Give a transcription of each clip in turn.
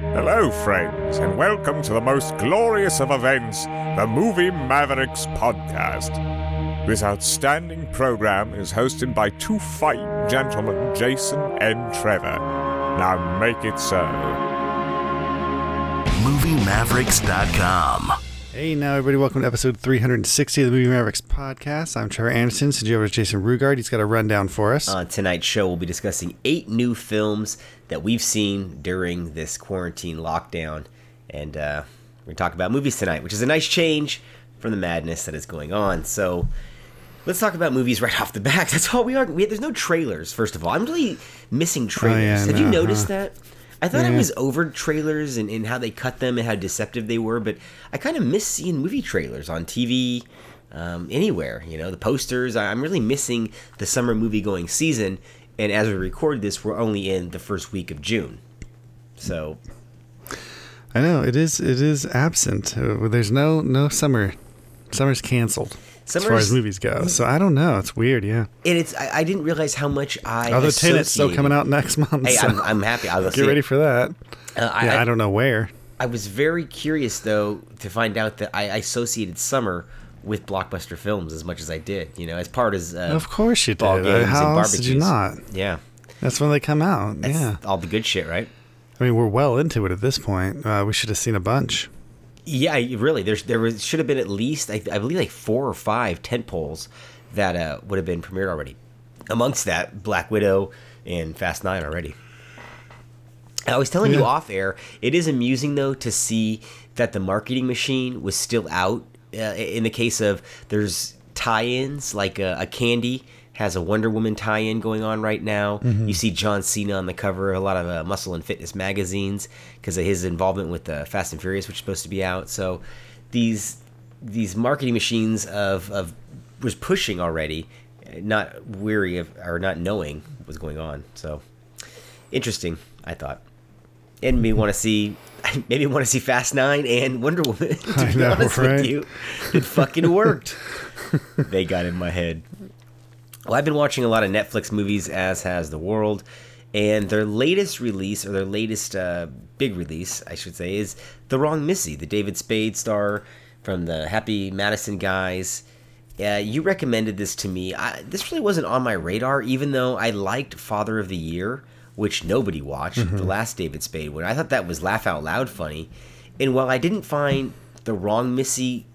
Hello, friends, and welcome to the most glorious of events, the Movie Mavericks podcast. This outstanding program is hosted by two fine gentlemen, Jason and Trevor. Now make it so. MovieMavericks.com. Hey, now everybody, welcome to episode 360 of the Movie Mavericks podcast. I'm Trevor Anderson. You over to Jason Rugard. He's got a rundown for us. On tonight's show, we'll be discussing eight new films that we've seen during this quarantine lockdown. And uh, we're going to talk about movies tonight, which is a nice change from the madness that is going on. So let's talk about movies right off the bat. That's all we are. We, there's no trailers, first of all. I'm really missing trailers. Oh, yeah, Have you noticed huh? that? I thought I was over trailers and, and how they cut them and how deceptive they were, but I kind of miss seeing movie trailers on TV, um, anywhere. You know, the posters. I'm really missing the summer movie going season. And as we record this, we're only in the first week of June. So I know it is. It is absent. Uh, There's no no summer. Summer's canceled as far as movies go. So I don't know. It's weird. Yeah. and it's I, I didn't realize how much I Although Tenet's still associated- coming out next month. Hey, so I'm, I'm happy. I'll get it. ready for that. Uh, I, yeah, I, don't know where. I was very curious though to find out that I associated summer with blockbuster films as much as I did. You know, as part as uh, Of course you did. games How and else did you not? Yeah, That's when they come out. that's yeah. all the good shit, right? I mean, we're well into it at this point. Uh, we should have seen a bunch. Yeah, really. There's there was should have been at least I, I believe like four or five tent poles that uh, would have been premiered already. Amongst that, Black Widow and Fast Nine already. I was telling you off air. It is amusing though to see that the marketing machine was still out. Uh, in the case of there's tie-ins like a, a Candy has a Wonder Woman tie-in going on right now. You see John Cena on the cover of a lot of uh, muscle and fitness magazines because of his involvement with uh, Fast and Furious, which is supposed to be out. So these these marketing machines of of was pushing already, not weary of or not knowing what was going on. So interesting, I thought, and me want to see. Maybe want to see Fast Nine and Wonder Woman. To I be know, honest right? with you, it fucking worked. they got in my head. Well, I've been watching a lot of Netflix movies, as has the world, and their latest release, or their latest uh, big release, I should say, is The Wrong Missy, the David Spade star from the Happy Madison guys. Uh, you recommended this to me. I, this really wasn't on my radar, even though I liked Father of the Year, which nobody watched, the last David Spade one. I thought that was laugh out loud funny. And while I didn't find The Wrong Missy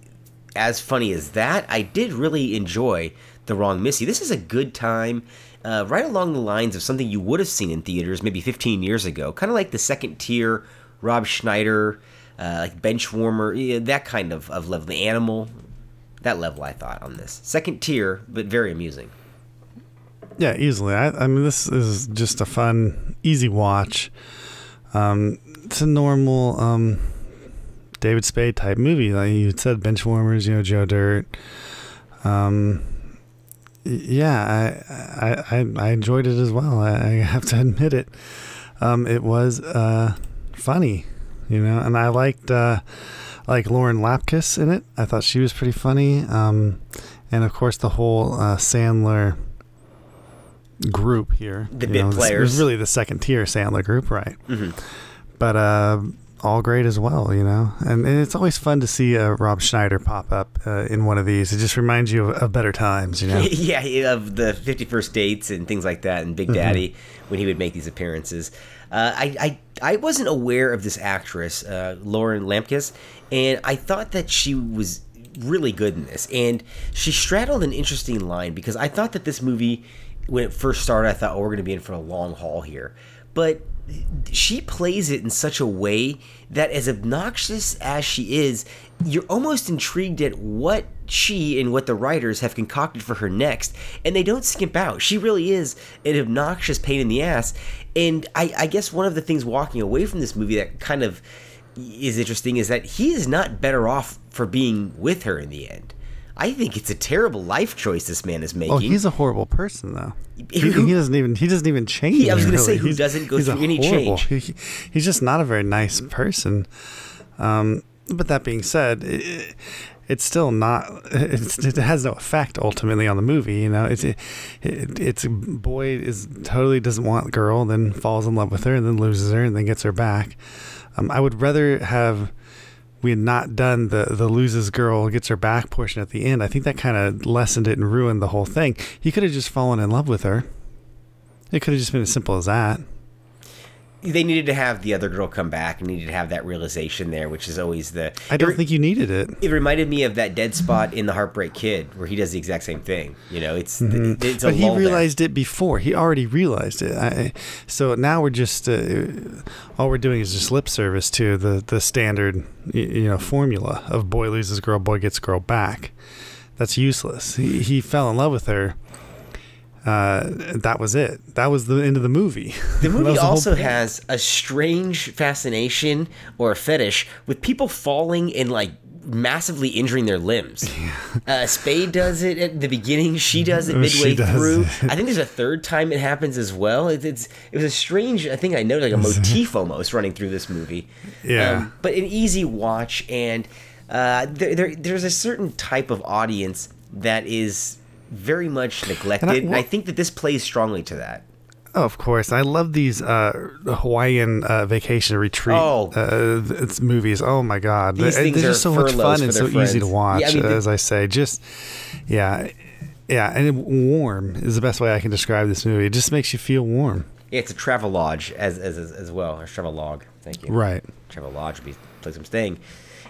as funny as that, I did really enjoy The Wrong Missy. This is a good time, uh, right along the lines of something you would have seen in theaters maybe 15 years ago. Kind of like the second tier Rob Schneider, uh, like Benchwarmer, yeah, that kind of, of level. The Animal, that level I thought on this. Second tier, but very amusing. Yeah, easily. I, I mean, this is just a fun, easy watch. Um, it's a normal um, David Spade type movie. Like you said, Benchwarmers, you know, Joe Dirt. Um, yeah, I, I, I, enjoyed it as well. I, I have to admit it. Um, it was uh, funny, you know, and I liked uh, like Lauren Lapkus in it. I thought she was pretty funny. Um, and of course, the whole uh, Sandler group here. The bit know, this- It players. was really the second tier Sandler group, right? Mhm. But uh, all great as well, you know. And, and it's always fun to see uh, Rob Schneider pop up uh, in one of these. It just reminds you of, of better times, you know. yeah, of the 51st dates and things like that, and Big Daddy when he would make these appearances. Uh, I, I I wasn't aware of this actress, uh, Lauren Lapkus, and I thought that she was really good in this. And she straddled an interesting line because I thought that this movie, when it first started, I thought, oh, we're going to be in for a long haul here. But she plays it in such a way that as obnoxious as she is you're almost intrigued at what she and what the writers have concocted for her next and they don't skimp out. She really is an obnoxious pain in the ass and i, I guess one of the things walking away from this movie that kind of is interesting is that he is not better off for being with her in the end i think it's a terrible life choice this man is making Oh, he's a horrible person, though. He, Who- he doesn't even he doesn't even change. He- I was gonna really. say, who He's- doesn't go through any horrible- change. He, he's just not a very nice person. Um, but that being said, it, it's still not. It's, it has no effect ultimately on the movie. You know, it's it, it's boy is totally doesn't want girl, then falls in love with her, and then loses her, and then gets her back. Um, I would rather have we had not done the the loses girl gets her back portion at the end. I think that kind of lessened it and ruined the whole thing. He could have just fallen in love with her. It could have just been as simple as that they needed to have the other girl come back and needed to have that realization there, which is always the. I don't it, think you needed it. It reminded me of that dead spot in the Heartbreak Kid, where he does the exact same thing. You know, it's mm-hmm. it's but he realized there. it before. He already realized it. I, so now we're just uh, all we're doing is just lip service to the the standard you know formula of boy loses girl, boy gets girl back. That's useless. He he fell in love with her uh, that was it. That was the end of the movie. The movie the also has a strange fascination or a fetish with people falling and like massively injuring their limbs. Uh, Spade does it at the beginning. She does it midway does through. It. I think there's a third time it happens as well. It, it's it was a strange. I think I noticed like a motif almost running through this movie. Yeah, um, but an easy watch, and uh, there, there there's a certain type of audience that is very much neglected. And I, well, I think that this plays strongly to that. Oh, of course. I love these uh, Hawaiian uh, vacation retreat oh. uh, movies. Oh my god, these they're, they're just so much fun and so friends. easy to watch. Yeah, I mean, as I say, just yeah, yeah, and warm is the best way I can describe this movie. It just makes you feel warm. Yeah, it's a travel lodge as as as well, or travel log. Thank you. Right. Travel lodge would be place I'm staying,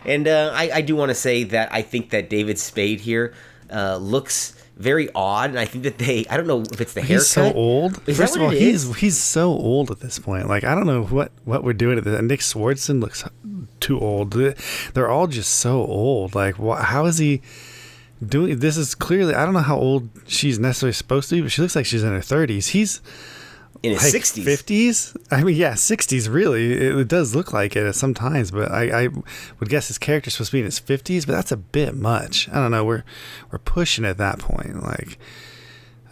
and uh, I I do want to say that I think that David Spade here uh, looks very odd, and I think that they I don't know if it's the haircut. He's so old. Is First of all, he's is? he's so old at this point. Like I don't know what what we're doing at this. Nick Swardson looks too old. They're all just so old. Like what, how is he? Doing this is clearly I don't know how old she's necessarily supposed to be, but she looks like she's in her thirties. He's in his sixties, like fifties. I mean, yeah, sixties. Really, it, it, does look like it sometimes. But I, I would guess his character's supposed to be in his fifties. But that's a bit much. I don't know. We're we're pushing at that point. Like,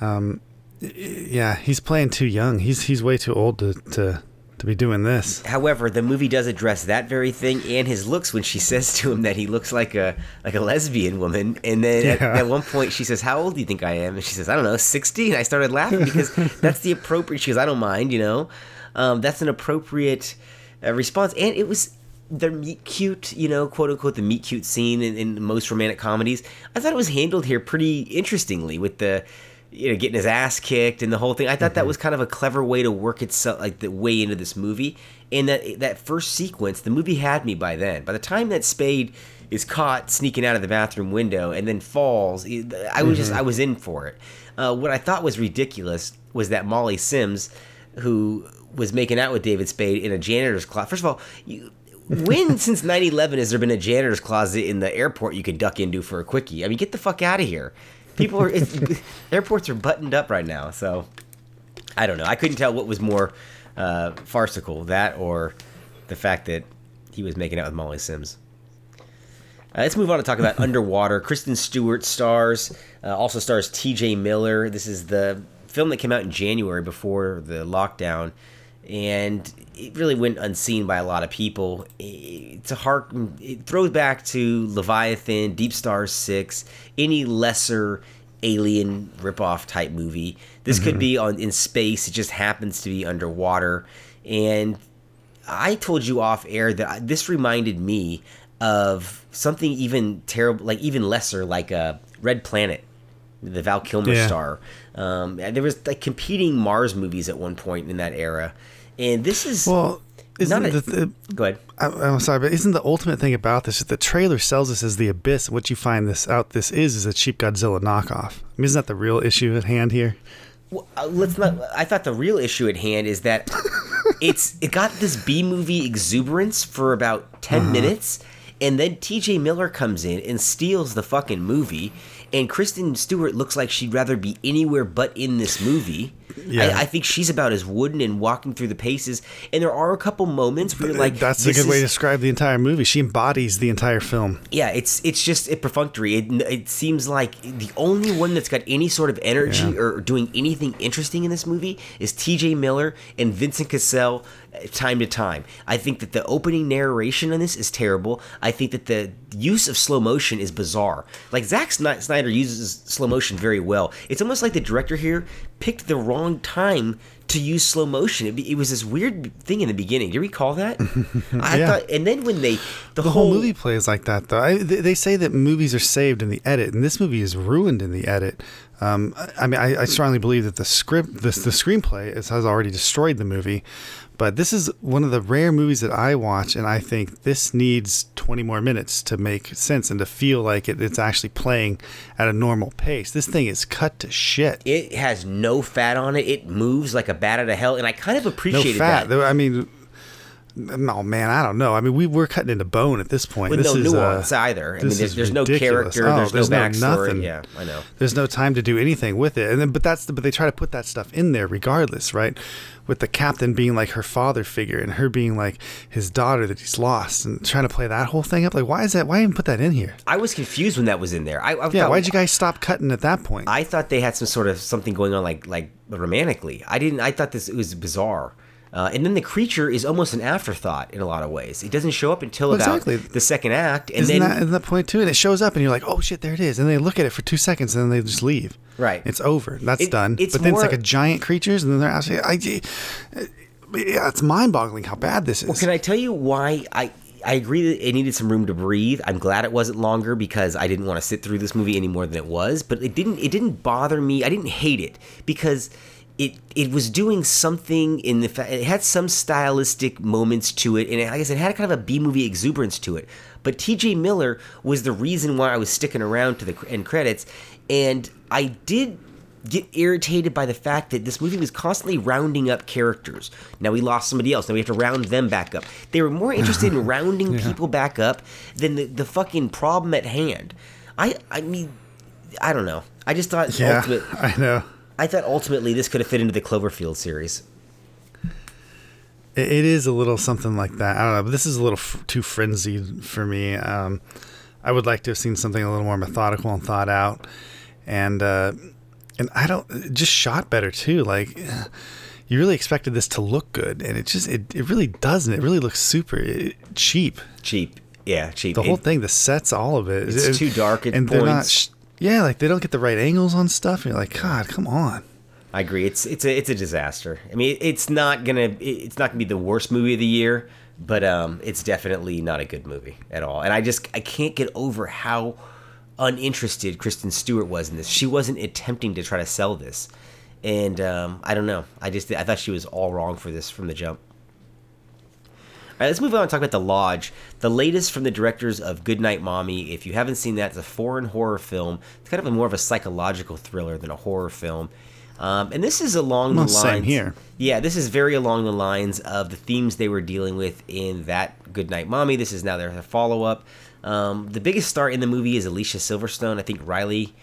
um, yeah, he's playing too young. He's he's way too old to to to be doing this. However, the movie does address that very thing and his looks when she says to him that he looks like a like a lesbian woman. And then yeah. at, at, one point she says, "How old do you think I am?" And she says, "I don't know, 60." And I started laughing because that's the appropriate. She goes, "I don't mind," you know. Um, that's an appropriate uh, response, and it was the meet cute, you know, quote unquote, the meet cute scene in, in most romantic comedies. I thought it was handled here pretty interestingly with the you know, getting his ass kicked and the whole thing. I thought mm-hmm. that was kind of a clever way to work itself like the way into this movie. And that that first sequence, the movie had me by then. By the time that Spade is caught sneaking out of the bathroom window and then falls, I was mm-hmm. just I was in for it. Uh, what I thought was ridiculous was that Molly Sims, who was making out with David Spade in a janitor's closet. First of all, you, when since 9-11 has there been a janitor's closet in the airport you could duck into for a quickie? I mean, get the fuck out of here. People are airports are buttoned up right now, so I don't know. I couldn't tell what was more uh, farcical, that or the fact that he was making out with Molly Sims. Uh, let's move on to talk about Underwater. Kristen Stewart stars, uh, also stars T.J. Miller. This is the film that came out in January before the lockdown, and it really went unseen by a lot of people. It's a heart. It throws back to Leviathan, Deep Star Six, any lesser alien ripoff type movie. This mm-hmm. could be on in space. It just happens to be underwater. And I told you off air that this reminded me of something even terrible, like even lesser, like a uh, Red Planet, the Val Kilmer yeah. star. Um, there was like competing Mars movies at one point in that era and this is well. Isn't a, the, go ahead. I, am sorry, but isn't the ultimate thing about this that the trailer sells us as the abyss? What you find this out this is is a cheap Godzilla knockoff. I mean, isn't that the real issue at hand here? Well, uh, let's not. I thought the real issue at hand is that it's it got this B movie exuberance for about 10 uh-huh. minutes, and then T.J. Miller comes in and steals the fucking movie, and Kristen Stewart looks like she'd rather be anywhere but in this movie Yeah. I, I think she's about as wooden and walking through the paces. And there are a couple moments where you're like, That's a good way to describe the entire movie. She embodies the entire film. yeah, it's it's just it perfunctory. It, it seems like the only one that's got any sort of energy Yeah. or doing anything interesting in this movie is T.J. Miller and Vincent Cassel. Time to time, I think that the opening narration on this is terrible. I think that the use of slow motion is bizarre. Like Zack Snyder uses slow motion very well. It's almost like the director here picked the wrong time to use slow motion. It, be- it was this weird thing in the beginning. Do you recall that? I Yeah. thought, and then when they the, The whole movie plays like that, though. I, they, they say that movies are saved in the edit, and this movie is ruined in the edit. Um, I, mean, I, I strongly believe that the script, the, the screenplay, is, has already destroyed the movie. But this is one of the rare movies that I watch, and I think this needs 20 more minutes to make sense and to feel like it, it's actually playing at a normal pace. This thing is cut to shit. It has no fat on it. It moves like a bat out of hell, and I kind of No appreciated fat. that. I mean, no man, I don't know. I mean, we we're cutting into bone at this point. With this no is, uh, nuance either. I mean, there's, there's no character. Oh, there's, no backstory. nothing. Yeah, I know. There's no time to do anything with it, and then but that's the, but they try to put that stuff in there regardless, right? With the captain being like her father figure and her being like his daughter that he's lost, and trying to play that whole thing up. Like, why is that? Why even put that in here? I was confused when that was in there. I, I Yeah, thought, why'd you guys stop cutting at that point? I thought they had some sort of something going on, like like romantically. I didn't. I thought this it was bizarre. Uh, and then the creature is almost an afterthought in a lot of ways. It doesn't show up until Well, about exactly. the second act, and isn't then that, isn't that point too? And it shows up, and you're like, "Oh shit, there it is!" And they look at it for two seconds, and then they just leave. Right. It's over. That's It- done. it's but then more- it's like a giant creatures, and then they're actually. I, yeah, it's mind-boggling how bad this is. Well, can I tell you why I I agree that it needed some room to breathe. I'm glad it wasn't longer because I didn't want to sit through this movie any more than it was. But it didn't it didn't bother me. I didn't hate it because it it was doing something in the fa- it had some stylistic moments to it, and it, like I said, it had kind of a B movie exuberance to it. But T.J. Miller was the reason why I was sticking around to the end credits, and I did get irritated by the fact that this movie was constantly rounding up characters. Now we lost somebody else. Now we have to round them back up. They were more interested in rounding people back up than the, the fucking problem at hand. I I mean, I don't know. I just thought yeah, ultimate, I know. I thought ultimately this could have fit into the Cloverfield series. It, is a little something like that. I don't know, but this is a little f- too frenzied for me. Um, I would like to have seen something a little more methodical and thought out, and uh, and I don't just shot better too. Like you really expected this to look good, and it just it, it really doesn't. It really looks super uh, cheap. Cheap, yeah, cheap. The whole It- thing, the sets, all of it. It's too dark at and they're not. Yeah, like they don't get the right angles on stuff. And you're like, God, come on. I agree. It's it's a it's a disaster. I mean, it's not gonna it's not gonna be the worst movie of the year, but um, it's definitely not a good movie at all. And I just I can't get over how uninterested Kristen Stewart was in this. She wasn't attempting to try to sell this, and um, I don't know. I just I thought she was all wrong for this from the jump. All right, let's move on and talk about The Lodge, the latest from the directors of Goodnight Mommy. If you haven't seen that, it's a foreign horror film. It's kind of a more of a psychological thriller than a horror film. Um, and this is along Well, the same here. Yeah, this is very along the lines of the themes they were dealing with in that Goodnight Mommy. This is now their follow up. Um, the biggest star in the movie is Alicia Silverstone. I think Riley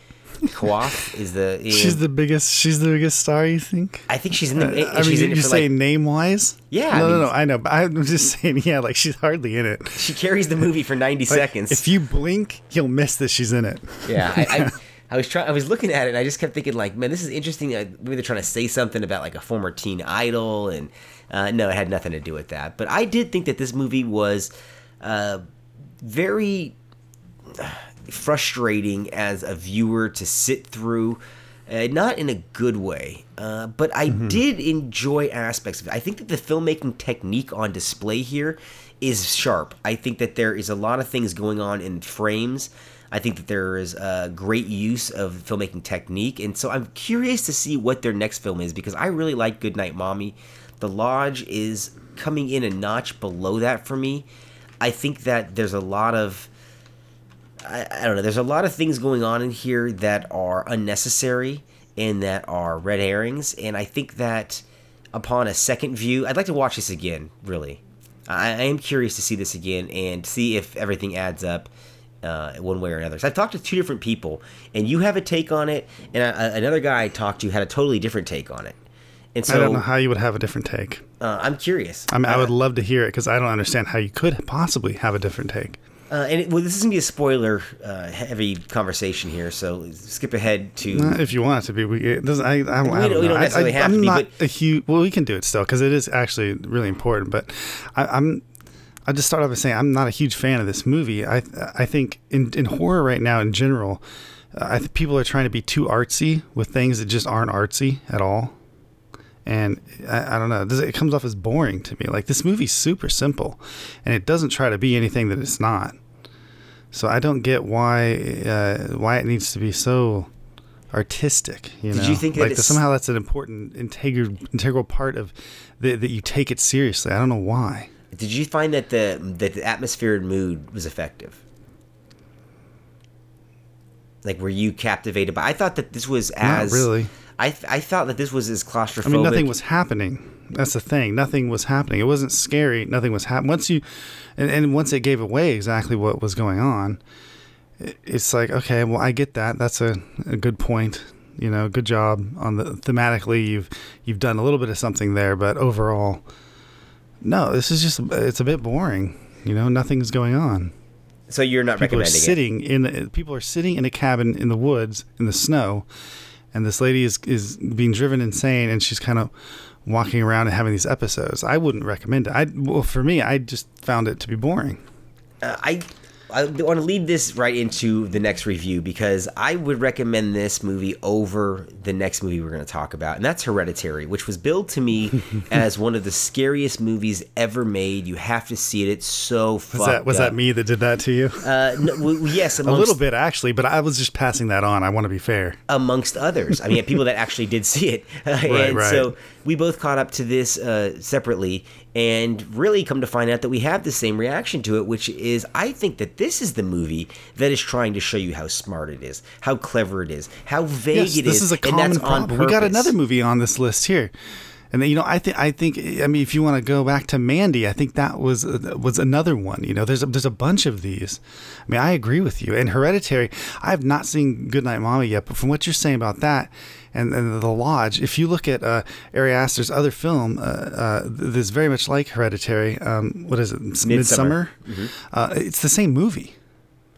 Keough is the. She's the biggest. She's the biggest star. You think? I think she's in the. I mean, she's you're it for saying like, name wise? Yeah, I No, no, mean- no. I know, but I'm just saying, yeah, like she's hardly in it. she carries the movie for ninety Like, seconds. If you blink, you'll miss that she's in it. Yeah, I, I, I was trying. I was looking at it, and I just kept thinking, like, man, this is interesting. Uh, Maybe they're trying to say something about like a former teen idol, and uh, no, it had nothing to do with that. But I did think that this movie was uh, very frustrating as a viewer to sit through. Uh, not in a good way, uh, but I did enjoy aspects of it. I think that the filmmaking technique on display here is sharp. I think that there is a lot of things going on in frames. I think that there is a great use of filmmaking technique, and so I'm curious to see what their next film is because I really like Goodnight Mommy. The Lodge is coming in a notch below that for me. I think that there's a lot of I, I don't know. There's a lot of things going on in here that are unnecessary and that are red herrings. And I think that upon a second view, I'd like to watch this again. Really, I, I am curious to see this again and see if everything adds up. Uh, one way or another. So I've talked to two different people, and you have a take on it, and a, another guy I talked to had a totally different take on it. And so I don't know how you would have a different take. uh, I'm curious. I mean, I would love to hear it because I don't understand how you could possibly have a different take. Uh, and it, well, this is gonna be a spoiler uh, heavy conversation here, so skip ahead to. Uh, if you want it to be, we, it doesn't, I, I, I don't, don't- we don't necessarily I, have am to be, not but- a huge. Well, we can do it still because it is actually really important. But I, I'm. I just start off by saying I'm not a huge fan of this movie. I I think in in horror right now in general, uh, I think people are trying to be too artsy with things that just aren't artsy at all. And I, I don't know. It comes off as boring to me. Like this movie's super simple, and it doesn't try to be anything that it's not. So I don't get why uh, why it needs to be so artistic. You Did know, you think that like it's- somehow that's an important integral integral part of the, that you take it seriously? I don't know why. Did you find that the that the atmosphere and mood was effective? Like, were you captivated by? I thought that this was as really. I th- I thought that this was as claustrophobic. I mean, nothing was happening. That's the thing. Nothing was happening. It wasn't scary. Nothing was happening. Once you, and, and once it gave away exactly what was going on, it- it's like, okay, well, I get that. That's a, a good point. You know, good job on the thematically. You've you've done a little bit of something there, but overall, no. This is just it's a bit boring. You know, nothing's going on. So you're not People are recommending it. sitting in people are sitting in a cabin in the woods in the snow, and this lady is is being driven insane, and she's kind of walking around and having these episodes. I wouldn't recommend it. I well for me, I just found it to be boring. Uh, I I want to lead this right into the next review because I would recommend this movie over the next movie we're going to talk about, and that's Hereditary, which was billed to me as one of the scariest movies ever made. You have to see it; it's so Was fucked that was up. that me that did that to you? Uh, no, well, yes, a little bit actually, but I was just passing that on. I want to be fair. amongst others. I mean, people that actually did see it, and right. so we both caught up to this uh, separately, and really come to find out that we have the same reaction to it, which is I think that this is the movie that is trying to show you how smart it is, how clever it is, how vague it is. Yes, it this is, is a common problem. We got another movie on this list here, and then, you know, I think I think I mean, if you want to go back to Mandy, I think that was uh, was another one. You know, there's a, there's a bunch of these. I mean, I agree with you. And Hereditary, I have not seen Goodnight Mommy yet, but from what you're saying about that. And, and the Lodge. If you look at uh, Ari Aster's other film, uh, uh, that's very much like Hereditary. Um, what is it? Midsommar. Mm-hmm. Uh, it's the same movie.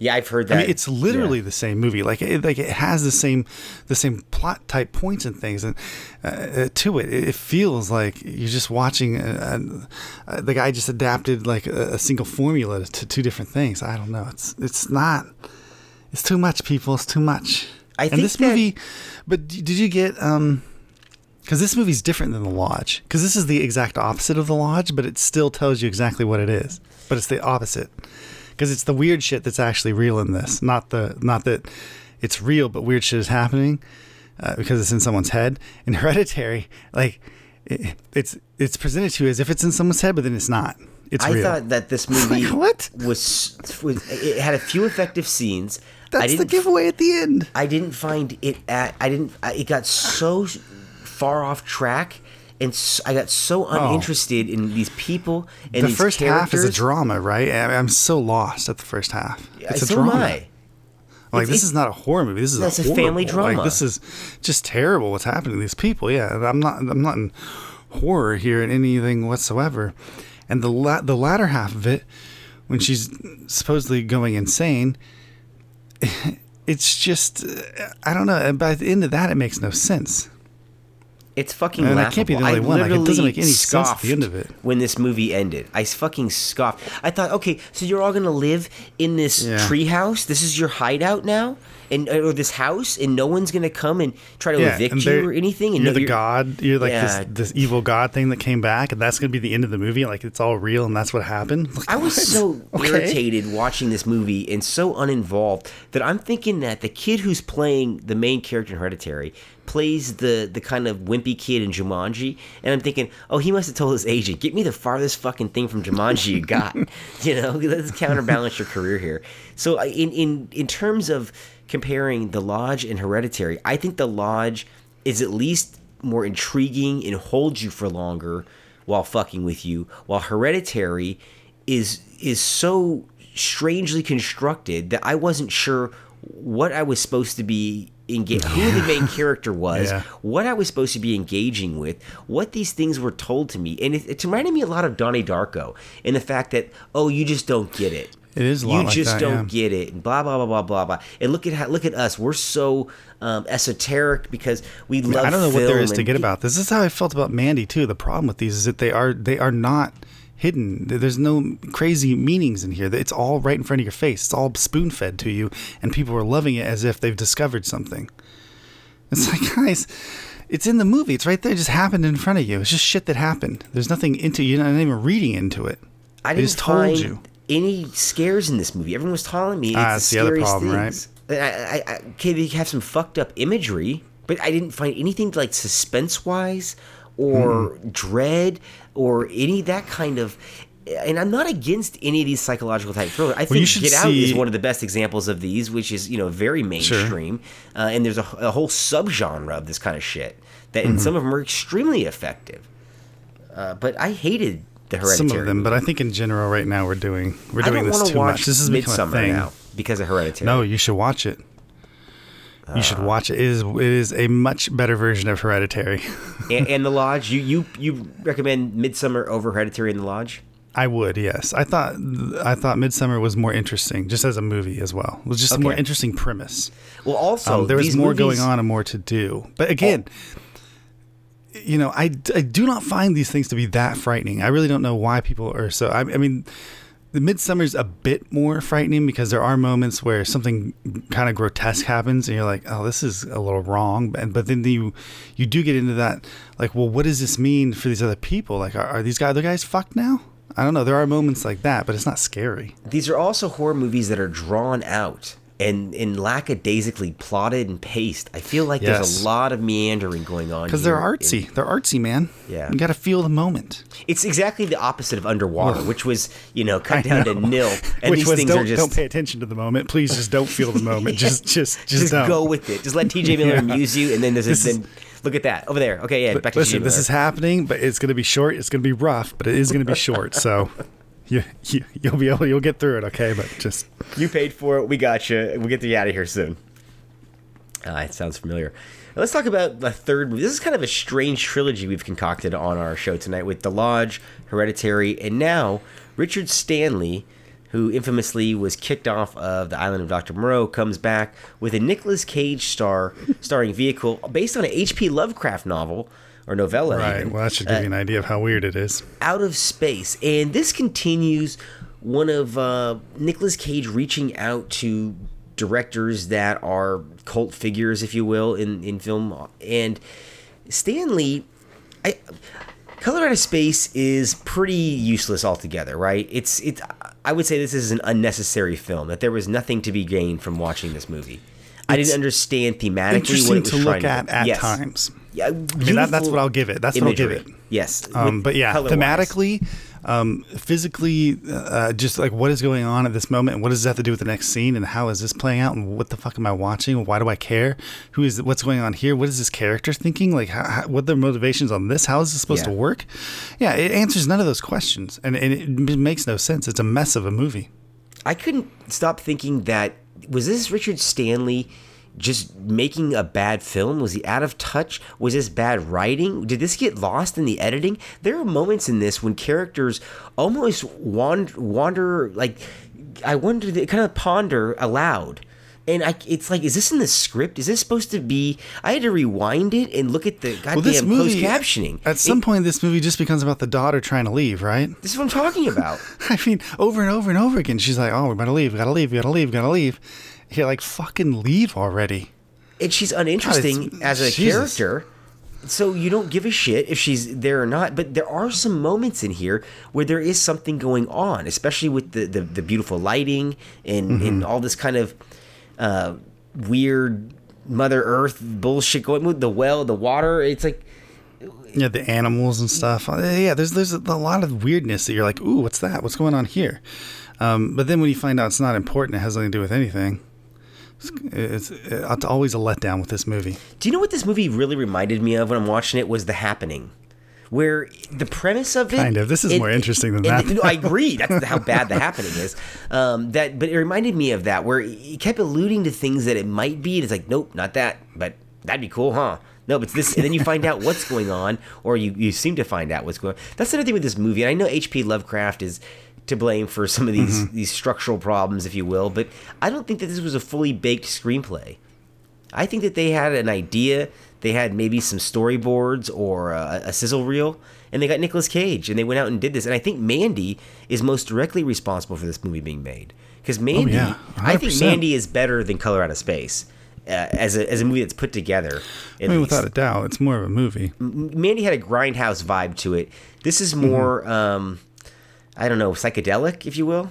Yeah, I've heard that. I mean, it's literally yeah. the same movie. Like, it, like it has the same, the same plot type points and things, and uh, to it, it feels like you're just watching. Uh, uh, the guy just adapted like a, a single formula to two different things. I don't know. It's it's not. It's too much, people. It's too much. I and think this that- movie, but did you get um? Because this movie's different than The Lodge. Because this is the exact opposite of The Lodge, but it still tells you exactly what it is. But it's the opposite. Because it's the weird shit that's actually real in this, not the not that it's real, but weird shit is happening uh, because it's in someone's head. In Hereditary, like it, it's it's presented to you as if it's in someone's head, but then it's not. It's I real. thought that this movie Like, what? was, was it had a few effective scenes. That's the giveaway at the end. I didn't find it at I didn't I, it got so far off track and I got so uninterested in these people and Oh. the these first half is a drama, right? I- I'm so lost at the first half. It's a so drama. am. Like It's- this it's- is not a horror movie. This is That's a, a family drama. Like this is just terrible. What's happening to these people? Yeah, I'm not. I'm not in horror here in anything whatsoever. And the la- the latter half of it, when she's supposedly going insane, it's just uh, I don't know. And by the end of that, it makes no sense. It's fucking And I laughable. can't be the only I one. Like, it doesn't make any sense at the end of it. When this movie ended, I fucking scoffed. I thought, okay, so you're all gonna live in this Yeah. treehouse. This is your hideout now, and or this house, and no one's gonna come and try to Yeah, evict you or anything. And you're no- the god. You're like Yeah. this this evil god thing that came back, and that's gonna be the end of the movie. Like it's all real, and that's what happened. Like, I was what? so Okay. irritated watching this movie and so uninvolved that I'm thinking that the kid who's playing the main character in Hereditary plays the the kind of wimpy kid in Jumanji, and I'm thinking, oh, he must have told his agent, get me the farthest fucking thing from Jumanji you got, you know, let's counterbalance your career here. So in in in terms of comparing The Lodge and Hereditary, I think The Lodge is at least more intriguing and holds you for longer while fucking with you, while Hereditary is is so strangely constructed that I wasn't sure what I was supposed to be engage, who the main character was, Yeah. what I was supposed to be engaging with, what these things were told to me, and it, it reminded me a lot of Donnie Darko in the fact that oh, you just don't get it. It is you like just that, don't yeah. get it, and blah blah blah blah blah blah. And look at how look at us. We're so um, esoteric because we love. I don't know what there is to get about this. This is how I felt about Mandy too. The problem with these is that they are they are not hidden. There's no crazy meanings in here. It's all right in front of your face. It's all spoon fed to you, and people are loving it as if they've discovered something. It's like, guys, it's in the movie. It's right there. It just happened in front of you. It's just shit that happened. There's nothing into you. You're not even reading into it. I didn't just told find you. Any scares in this movie. Everyone was telling me it's Ah, the that's the other scariest problem, right? things. I, I, I, okay, they have some fucked up imagery, but I didn't find anything like suspense wise or Hmm. dread or any of that kind of. And I'm not against any of these psychological type thrillers. I think you should Get Out is one of the best examples of these, which is you know very mainstream, uh, and there's a, a whole subgenre of this kind of shit that, Mm-hmm. and some of them are extremely effective. Uh, but I hated the Hereditary. Some of them, but I think in general, right now we're doing we're doing this too much. This is become a thing. now because of Hereditary. No, you should watch it. You should watch it. It is it is a much better version of Hereditary. and, and the Lodge. You you you recommend Midsommar over Hereditary in the Lodge? I would, yes. I thought I thought Midsommar was more interesting, just as a movie as well. It was just a more interesting premise. Well, also Um, there was more movies- going on and more to do. But again, you know, I, I do not find these things to be that frightening. I really don't know why people are so. I, I mean, the Midsommar's a bit more frightening because there are moments where something kind of grotesque happens, and you're like, "Oh, this is a little wrong." And but then you you do get into that, like, well, what does this mean for these other people? Like, are, are these guys, other guys fucked now? I don't know. There are moments like that, but it's not scary. These are also horror movies that are drawn out and and lackadaisically plotted and paced. I feel like there's a lot of meandering going on Because they're artsy. They're artsy, man. Yeah. You got to feel the moment. It's exactly the opposite of Underwater, which was you know cut down to nil. And Which these was things don't, are just don't pay attention to the moment. Please just don't feel the moment. Just just just, just don't. go with it. Just let T.J. Miller Yeah. amuse you, and then there's This a, is- look at that over there. Okay, yeah, back to. Listen, this is happening, but it's going to be short. It's going to be rough, but it is going to be short. So you, you you'll be able you'll get through it. Okay, but just You paid for it. We got you. We'll get you out of here soon. Ah, it sounds familiar. Let's talk about the third movie. This is kind of a strange trilogy we've concocted on our show tonight with The Lodge, Hereditary, and now Richard Stanley, who infamously was kicked off of the island of Dr. Moreau, comes back with a Nicolas Cage star starring vehicle based on an H.P. Lovecraft novel or novella. right. even, Well, that should give you an idea of how weird it is. out of space. And this continues one of uh, Nicolas Cage reaching out to directors that are cult figures, if you will, in, in film. And Stanley, I, Color Out of Space is pretty useless altogether, right? It's it's. I would say this is an unnecessary film. That there was nothing to be gained from watching this movie. I didn't understand thematically what it was to trying look at at Yes. times. Yeah, I mean, that, that's what I'll give it. That's what I'll give it. Yes, Um, but yeah, color-wise. thematically, um, physically, uh, just like what is going on at this moment, and what does that have to do with the next scene, and how is this playing out, and what the fuck am I watching? Why do I care? Who is what's going on here? What is this character thinking? Like, how, how, what are their motivations on this? How is this supposed Yeah. to work? Yeah, it answers none of those questions, and, and it makes no sense. It's a mess of a movie. I couldn't stop thinking that was this Richard Stanley just making a bad film? Was he out of touch? Was this bad writing? Did this get lost in the editing? There are moments in this when characters almost wander, wander like I wonder, they kind of ponder aloud. And I, it's like, is this in the script? Is this supposed to be? I had to rewind it and look at the Well, this goddamn closed captioning. at some It- point, this movie just becomes about the daughter trying to leave, right? this is what I'm talking about. I mean, over and over and over again, she's like, "Oh, we gotta leave, we gotta leave, we gotta leave, we gotta leave." You're like, "Fucking leave already!" and she's uninteresting God, as a Jesus. character. So you don't give a shit if she's there or not. But there are some moments in here where there is something going on, especially with the the, the beautiful lighting and Mm-hmm. and all this kind of uh, weird Mother Earth bullshit going with the well, the water. It's like Yeah, the animals and stuff. Uh, Yeah, there's there's a, lot of weirdness that you're like, "Ooh, what's that? What's going on here?" Um, but then when you find out it's not important, it has nothing to do with anything. It's, it's always a letdown with this movie. Do you know what this movie really reminded me of when I'm watching it? Was The Happening, where the premise of it Kind of. This is more interesting than that. I agree. That's how bad the happening is. Um, that, but it reminded me of that where he kept alluding to things that it might be. And it's like, nope, not that. But that'd be cool, huh? No, but it's this, and then you find out what's going on, or you, you seem to find out what's going on. That's another thing with this movie. And I know H.P. Lovecraft is to blame for some of these Mm-hmm. these structural problems, if you will. But I don't think that this was a fully baked screenplay. I think that they had an idea. They had maybe some storyboards or a, a sizzle reel, and they got Nicolas Cage, and they went out and did this. And I think Mandy is most directly responsible for this movie being made because Mandy, Oh, yeah, I think Mandy is better than Color Out of Space. Uh, as a, as a movie that's put together, I mean, least. without a doubt, it's more of a movie. Mandy had a grindhouse vibe to it. This is Mm-hmm. more, um, I don't know, psychedelic, if you will.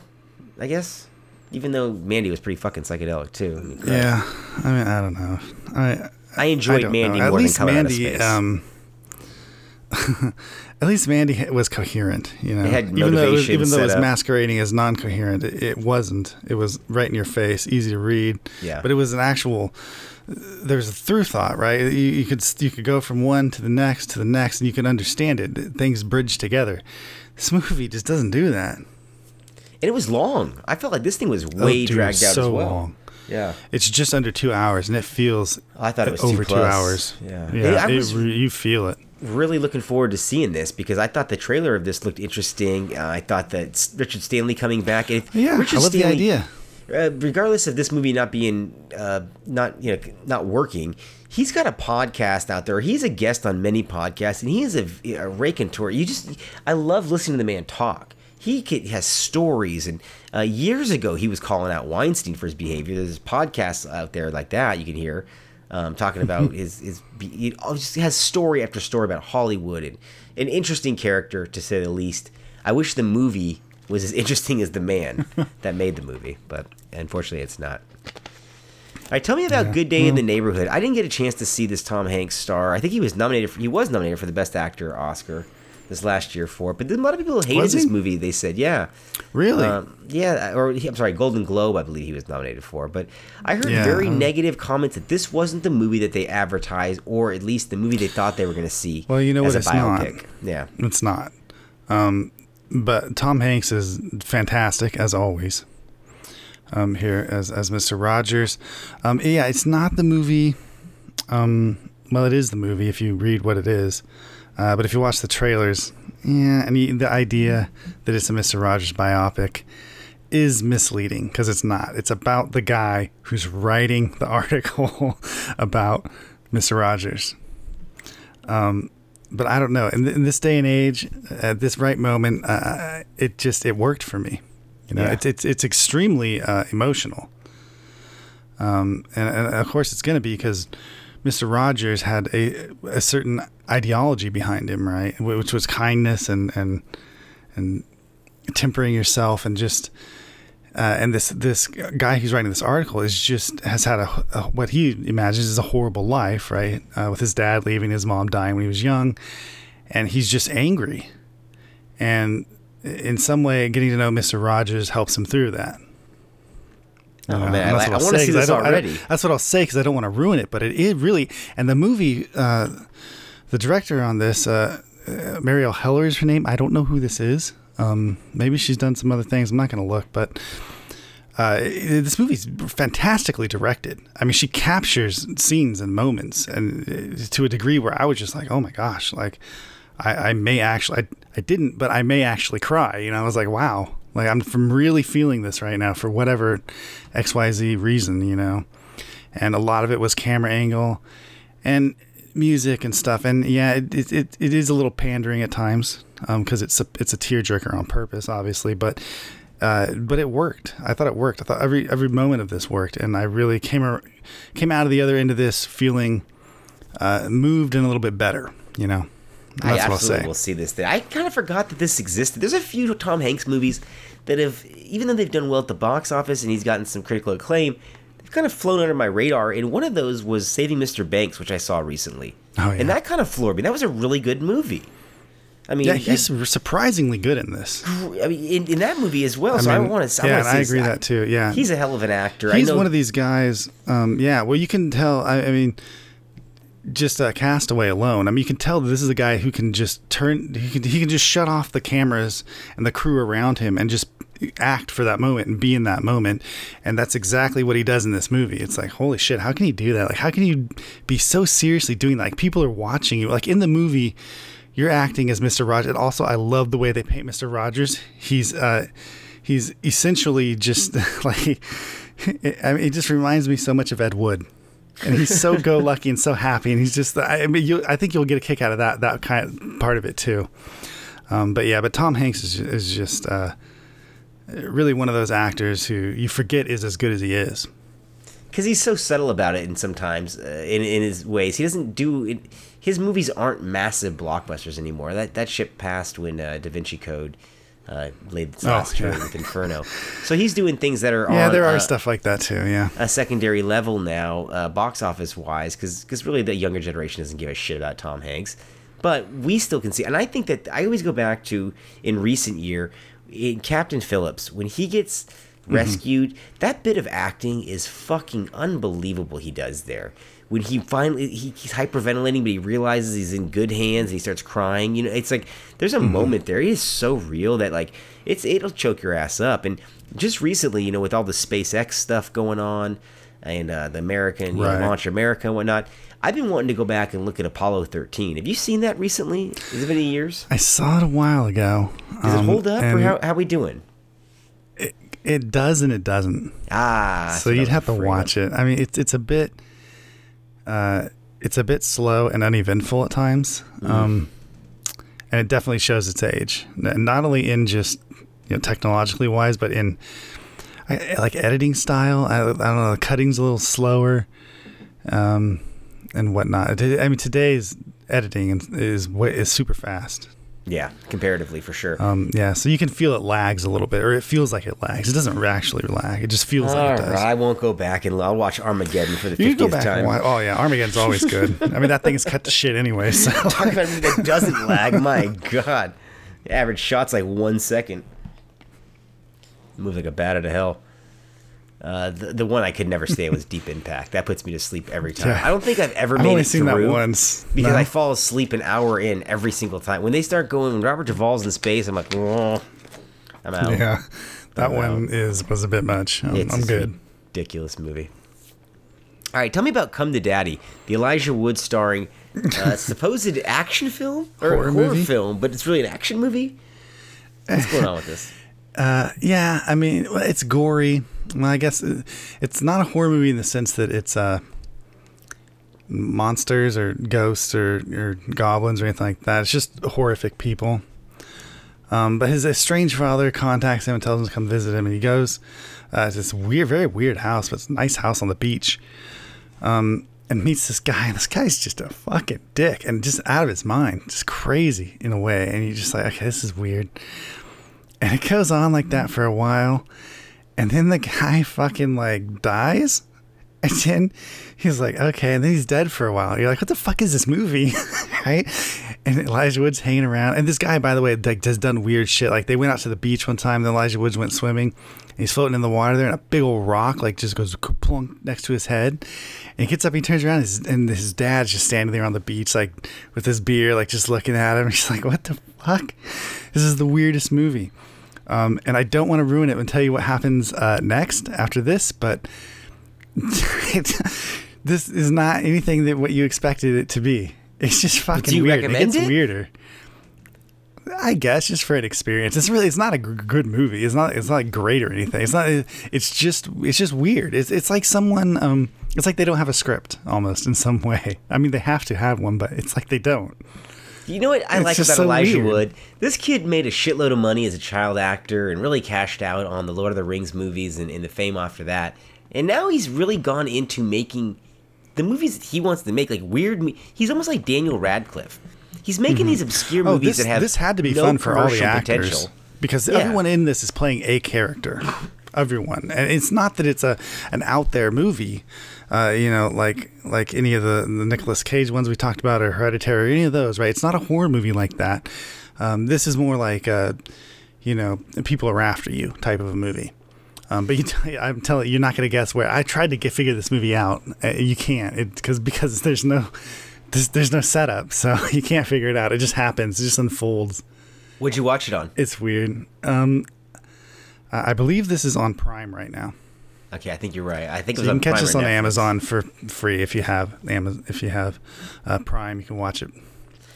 I guess, even though Mandy was pretty fucking psychedelic too. I, mean, Yeah, I mean, I don't know. I I enjoyed don't Mandy know. At more least than of Mandy, Space. um, at least Mandy was coherent. You know, It had even though it was, even though it was masquerading as non-coherent, it, it wasn't. It was right in your face, easy to read. Yeah. but it was an actual. There's a through thought, right? You, you could you could go from one to the next to the next, and you could understand it. Things bridge together. This movie just doesn't do that. and it was long. I felt like this thing was Oh, way dude, dragged out so as well. long. Yeah. It's just under two hours, and it feels. I thought it was over too two hours. Yeah. yeah. I it you feel it. Really looking forward to seeing this because I thought the trailer of this looked interesting. Uh, I thought that Richard Stanley coming back. If Yeah, Richard I love the idea. uh, regardless of this movie not being uh, not you know not working he's got a podcast out there he's a guest on many podcasts and he is a, a raconteur you just i love listening to the man talk he has stories and uh, years ago he was calling out weinstein for his behavior there's podcasts out there like that you can hear um, talking about his his he has story after story about hollywood and an interesting character to say the least i wish the movie was as interesting as the man that made the movie, but unfortunately, it's not. All right, tell me about Good Day in the Neighborhood. I didn't get a chance to see this Tom Hanks star. I think he was nominated. For, he was nominated for the Best Actor Oscar this last year for it, but then a lot of people hated this movie. They said, yeah, Really? um, yeah, or I'm sorry, Golden Globe, I believe he was nominated for. But I heard Yeah, very um, negative comments that this wasn't the movie that they advertised, or at least the movie they thought they were going to see. Well, you know as what, a it's not. Yeah, It's not. Um, but Tom Hanks is fantastic as always. Um, here as as Mr. Rogers. Um, yeah, it's not the movie. Um, well, it is the movie if you read what it is. Uh, but if you watch the trailers, yeah, and the idea that it's a Mr. Rogers biopic is misleading because it's not. It's about the guy who's writing the article about Mr. Rogers but I don't know. In, th- in this day and age, at this right moment, uh, it just it worked for me. You know, Yeah. it's it's it's extremely uh, emotional. Um, and, and of course, it's going to be because Mr. Rogers had a a certain ideology behind him, right? Which was kindness and and and tempering yourself and just. Uh, and this this guy who's writing this article is just has had a, a what he imagines is a horrible life, right? Uh, with his dad leaving, his mom dying when he was young, and he's just angry. And in some way, getting to know Mister Rogers helps him through that. Oh, know, man, I that's what I I'll wanna say, see this don't- I don't- already. that's what I'll say because I don't want to ruin it. But it, it really and the movie, uh, the director on this, uh, uh, Marielle Heller is her name. I don't know who this is. Um, maybe she's done some other things. I'm not going to look, but uh, this movie's fantastically directed. I mean, she captures scenes and moments, and uh, to a degree where I was just like, "Oh my gosh!" Like, I, I may actually, I, I didn't, but I may actually cry. You know, I was like, "Wow!" Like, I'm from really feeling this right now for whatever X Y Z reason. You know, and a lot of it was camera angle and music and stuff. And yeah, it it, it, is a little pandering at times because it's a it's a tearjerker on purpose, obviously, but. Uh, but it worked. I thought it worked. I thought every every moment of this worked, and I really came ar- came out of the other end of this feeling uh, moved and a little bit better. You know, I that's what I'll absolutely say. will see this. Thing. I kind of forgot that this existed. There's a few Tom Hanks movies that have, even though they've done well at the box office and he's gotten some critical acclaim, kind of flown under my radar. And one of those was Saving Mr. Banks, which I saw recently. Oh, yeah. And that kind of floored me. That was a really good movie. I mean, Yeah, he's surprisingly good in this. I, I mean, in, in that movie as well. so mean, I want to. yeah, I, I agree that too. Yeah, He's a hell of an actor. I he's one of these guys. Um, yeah, well, you can tell. I, I mean, just uh, Castaway alone. I mean, you can tell that this is a guy who can just turn. He can he can just shut off the cameras and the crew around him and just act for that moment and be in that moment. And that's exactly what he does in this movie. It's like, holy shit, how can he do that? Like, how can you be so seriously doing that? Like, people are watching you. Like in the movie, you're acting as Mr. Rogers. And also, I love the way they paint Mr. Rogers. He's uh, he's essentially just like. I mean, it just reminds me so much of Ed Wood and he's so go lucky and so happy, and he's just. I mean, you, I think you'll get a kick out of that that kind of part of it too. Um, but yeah, but Tom Hanks is is just uh, really one of those actors who you forget is as good as he is. Because he's so subtle about it, and sometimes uh, in in his ways, he doesn't do. It, his movies aren't massive blockbusters anymore. That that ship passed when uh, Da Vinci Code uh, laid its last Oh, yeah. with Inferno. So he's doing things that are Yeah, on there are uh, stuff like that too. Yeah. a secondary level now, uh, box office wise, because really the younger generation doesn't give a shit about Tom Hanks. But we still can see, and I think that I always go back to in recent year, in Captain Phillips when he gets mm-hmm. rescued, that bit of acting is fucking unbelievable. He does there when he finally he, he's hyperventilating, but he realizes he's in good hands. And he starts crying. You know, it's like there's a mm-hmm. moment there. It is so real that like it's it'll choke your ass up. And just recently, you know, with all the SpaceX stuff going on and uh, the American you know, launch America and whatnot. I've been wanting to go back and look at Apollo 13. Have you seen that recently? Has it been years? I saw it a while ago. Does Um, it hold up, or how, how we doing? it it does and it doesn't. Ah, so you'd have to watch of. it. I mean, it's it's a bit, uh, it's a bit slow and uneventful at times, Mm. um, and it definitely shows its age. Not only in just you know technologically wise, but in I, like editing style. I, I don't know, the cutting's a little slower, um, and whatnot. I mean, today's editing is is, is super fast. Yeah, comparatively for sure. Um, yeah, so you can feel it lags a little bit, or it feels like it lags. It doesn't actually lag. It just feels All like it right, does. I won't go back and I'll watch Armageddon for the You go 50th back time. watch. Oh yeah, Armageddon's always good. I mean, that thing is cut to shit anyway. So Talk about a movie that doesn't lag. My God, the average shot's like one second. Moves like a bat out of hell. Uh, the, the one I could never stay it was Deep Impact. That puts me to sleep every time. Yeah. I don't think I've ever I've made only it seen through that once. because No. I fall asleep an hour in every single time. When they start going, when Robert Duvall's in space, I'm like, "Oh, I'm out. yeah, that I'm one out. is was a bit much. I'm, It's I'm good. Ridiculous movie. All right, tell me about Come to Daddy, the Elijah Wood starring uh, supposed action film or Horror horror, film, but it's really an action movie. What's going on with this? Yeah, I mean, it's gory. Well, I guess uh, it's not a horror movie in the sense that it's uh, monsters or ghosts or, or goblins or anything like that. It's just horrific people. Um, but his estranged father contacts him and tells him to come visit him, and he goes uh, to this weird, very weird house, but it's a nice house on the beach. Um, and meets this guy, and this guy's just a fucking dick and just out of his mind, just crazy in a way. And you're just like, okay, this is weird. And it goes on like that for a while. And then the guy fucking like dies. And then he's like, okay. And then he's dead for a while. You're like, what the fuck is this movie? right? And Elijah Wood's hanging around. And this guy, by the way, like, has done weird shit. Like they went out to the beach one time. And Elijah Woods went swimming. And he's floating in the water there. And a big old rock like just goes plunk next to his head. And he gets up, he turns around, and his, and his dad's just standing there on the beach, like with his beer, like just looking at him. He's like, what the fuck? This is the weirdest movie. Um, and I don't want to ruin it and tell you what happens uh, next after this, but this is not anything that what you expected it to be. It's just fucking weird. it gets it? weirder. I guess just for an experience. It's really it's not a g- good movie. It's not it's not great or anything. It's not. It's just it's just weird. It's it's like someone um it's like they don't have a script almost in some way. I mean they have to have one, but it's like they don't. You know what I It's like about so Elijah weird. Wood? This kid made a shitload of money as a child actor and really cashed out on the Lord of the Rings movies and, and the fame after that. And now he's really gone into making the movies that he wants to make, like weird. He's almost like Daniel Radcliffe. He's making mm-hmm. these obscure Oh, movies this, that have this had to be no fun for all the actors potential. because Yeah. everyone in this is playing a character. Everyone, and it's not that it's a an out there movie, uh, you know, like like any of the the Nicolas Cage ones we talked about or Hereditary, or any of those, right? It's not a horror movie like that. Um, this is more like a, you know, people are after you type of a movie. Um, but you t- I'm telling you, you're not going to guess where. I tried to get figure this movie out. Uh, you can't, it, cause because there's no there's, there's no setup, so you can't figure it out. It just happens. It just unfolds. What'd you watch it on? It's weird. Um, I believe this is on Prime right now. Okay, I think you're right. I think So it was you can catch this on Netflix. Amazon for free if you have Amazon. If you have uh, Prime, you can watch it.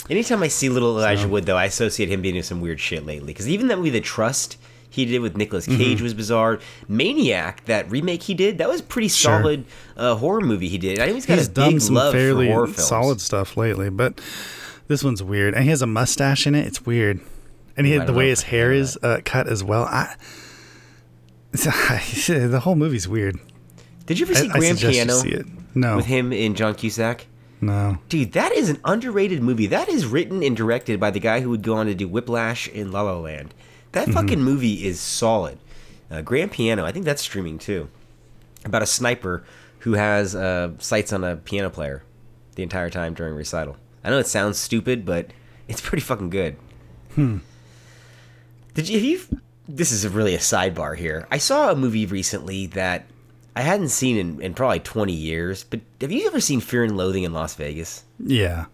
Anytime I see little Elijah Wood, though, I associate him being in some weird shit lately. Because even that movie, The Trust, he did with Nicolas Mm-hmm. Cage was bizarre. Maniac, that remake he did, that was pretty Sure. solid uh, horror movie he did. I think he's got He's a done big some love fairly for horror films. solid stuff lately, but this one's weird. And he has a mustache in it. It's weird. And he the way his hair is uh, cut as well. I, the whole movie's weird. Did you ever see I Grand suggest Piano see it. No, with him and John Cusack? no. Dude, that is an underrated movie. That is written and directed by the guy who would go on to do Whiplash and La La Land. That Mm-hmm. fucking movie is solid. Uh, Grand Piano, I think that's streaming too. About a sniper who has uh, sights on a piano player the entire time during recital. I know it sounds stupid, but it's pretty fucking good. Hmm. Did you? Have you this is really a sidebar here. I saw a movie recently that I hadn't seen in, in probably 20 years. But have you ever seen Fear and Loathing in Las Vegas? Yeah.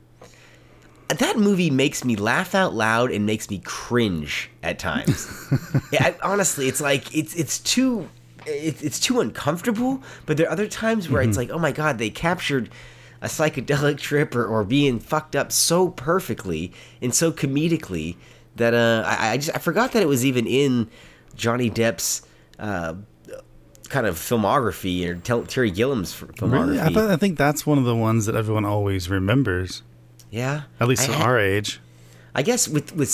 that movie makes me laugh out loud and makes me cringe at times. yeah, I, honestly, it's like it's it's too it, it's too uncomfortable. But there are other times where it's mm-hmm. like, oh my god, they captured a psychedelic trip or, or being fucked up so perfectly and so comedically that uh, I, I just I forgot that it was even in Johnny Depp's. Uh, kind of filmography or Tel- Terry Gilliam's filmography. Really? I, I think that's one of the ones that everyone always remembers, yeah, at least I at our age. I guess with with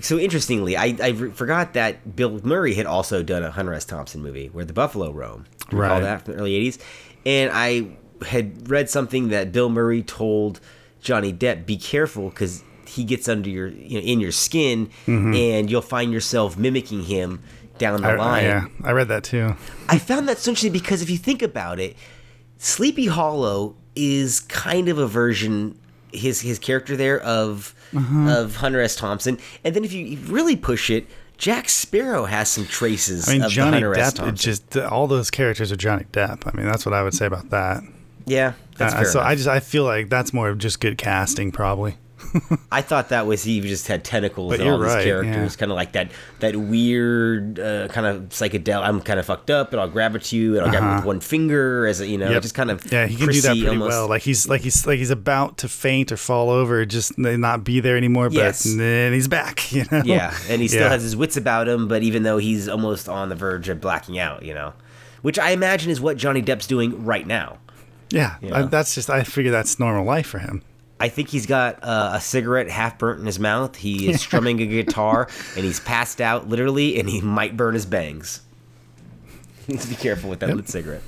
so interestingly, I I forgot that Bill Murray had also done a Hunter S. Thompson movie where the Buffalo roam. Right. Recall that from the early '80s, and I had read something that Bill Murray told Johnny Depp, "Be careful because he gets under your you know in your skin, and you'll find yourself mimicking him down the Mm-hmm. I, line." yeah, I read that too. I found that so interesting because if you think about it, Sleepy Hollow is kind of a version his his character there of Uh-huh. of Hunter S. Thompson, and then if you really push it, Jack Sparrow has some traces I mean, of Johnny the Hunter S. Depp. Thompson. Just all those characters are Johnny Depp. I mean, that's what I would say about that. yeah, that's Uh, fair so enough. I just I feel like that's more of just good casting, probably. I thought that was he just had tentacles and all these characters, yeah. kind of like that that weird uh, kind of psychedelic. I'm kind of fucked up, and I'll grab it to you, and I'll grab it with Uh-huh. one finger, as a, you know, Yep. just kind of yeah, he can do that pretty almost. well. Like he's like he's like he's about to faint or fall over, just not be there anymore. But Yes. then he's back. You know. Yeah, and he still Yeah. has his wits about him, but even though he's almost on the verge of blacking out, you know, which I imagine is what Johnny Depp's doing right now. Yeah, Yeah. I, that's just I figure that's normal life for him. I think he's got uh, a cigarette half burnt in his mouth. He is strumming a guitar, and he's passed out literally, and he might burn his bangs. Needs to be careful with that lit cigarette.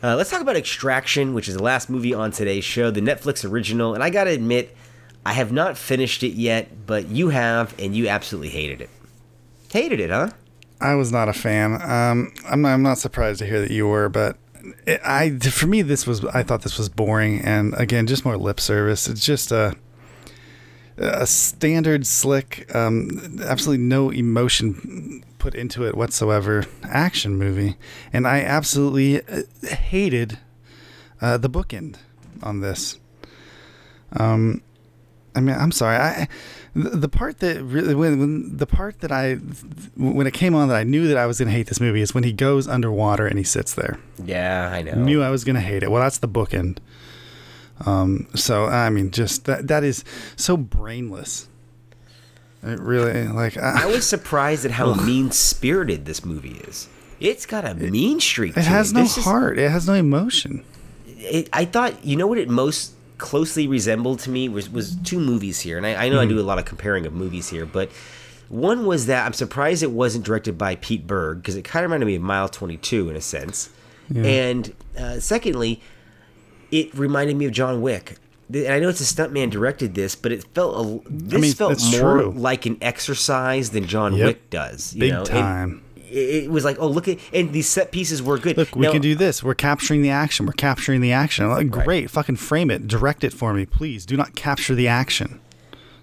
Uh, let's talk about Extraction, which is the last movie on today's show, the Netflix original. And I gotta admit, I have not finished it yet, but you have, and you absolutely hated it. Hated it, huh? I was not a fan. Um, I'm not, I'm not surprised to hear that you were, but I for me this was I thought this was boring and again just more lip service. It's just a a standard slick, um, absolutely no emotion put into it whatsoever action movie, and I absolutely uh, hated uh, the bookend on this. Um, I mean, I'm sorry. I the, part that really when, when the part that I when it came on that I knew that I was going to hate this movie is when he goes underwater and he sits there. Yeah, I know. Knew I was going to hate it. Well, that's the bookend. Um, so I mean, just that that is so brainless. It really like I I, was surprised at how mean spirited this movie is. It's got a mean streak. it has no This is- heart. It has no emotion. it, I thought you know what it most closely resembled to me was was two movies here, and I, I know I do a lot of comparing of movies here, but one was that I'm surprised it wasn't directed by Pete Berg because it kind of reminded me of Mile 22 in a sense, and uh, secondly, it reminded me of John Wick. And I know it's a stuntman directed this, but it felt a, this mean, felt more true. like an exercise than John Yep. Wick does. You Big know? Time. it, it was like, oh, look at and these set pieces were good. Look, we Now, can do this. We're capturing the action. We're capturing the action. Like, Great. Fucking frame it. Direct it for me, please. Do not capture the action.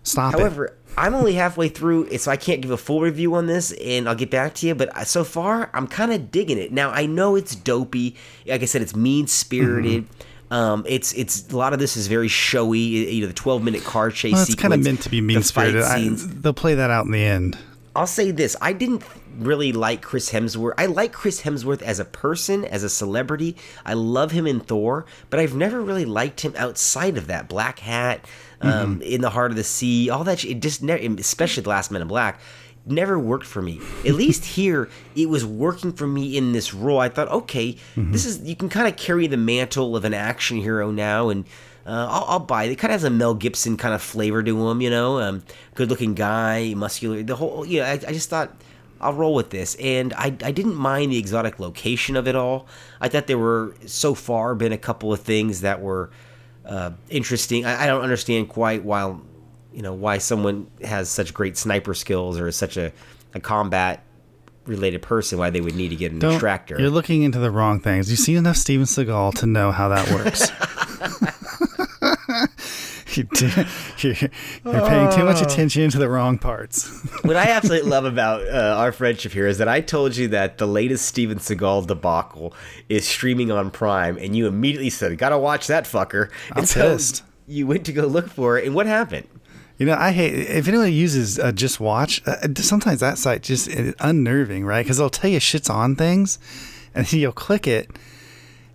Stop it. However, I'm only halfway through, so I can't give a full review on this, and I'll get back to you. But uh, so far, I'm kind of digging it. Now, I know it's dopey. Like I said, it's mean spirited, Um, it's it's a lot of this is very showy. You know, the 12 minute car chase. Well, it's kind of meant to be mean spirited. scenes. They'll play that out in the end. I'll say this: I didn't really like Chris Hemsworth. I like Chris Hemsworth as a person, as a celebrity. I love him in Thor, but I've never really liked him outside of that Blackhat, um, in the heart of the sea, all that. It just never, especially the Last Men in Black, never worked for me. At least here, it was working for me in this role. I thought, okay, this is you can kind of carry the mantle of an action hero now, and uh, I'll, I'll buy it. It kind of has a Mel Gibson kind of flavor to him, you know. Um, good-looking guy, muscular. The whole, you know, I, I just thought I'll roll with this, and I, I didn't mind the exotic location of it all. I thought there were so far been a couple of things that were uh, interesting. I, I don't understand quite why, you know, why someone has such great sniper skills or is such a, a combat related person why they would need to get an Don't, extractor. You're looking into the wrong things. You've seen enough Steven Seagal to know how that works. you you're paying too Oh. much attention to the wrong parts. what I absolutely love about uh, our friendship here is that I told you that the latest Steven Seagal debacle is streaming on Prime, and you immediately said, "Gotta watch that fucker." I'm and so pissed. you went to go look for it, and what happened? You know, I hate if anyone uses uh, just watch. Uh, sometimes that site just unnerving, right? Because it'll tell you shit's on things, and then you'll click it,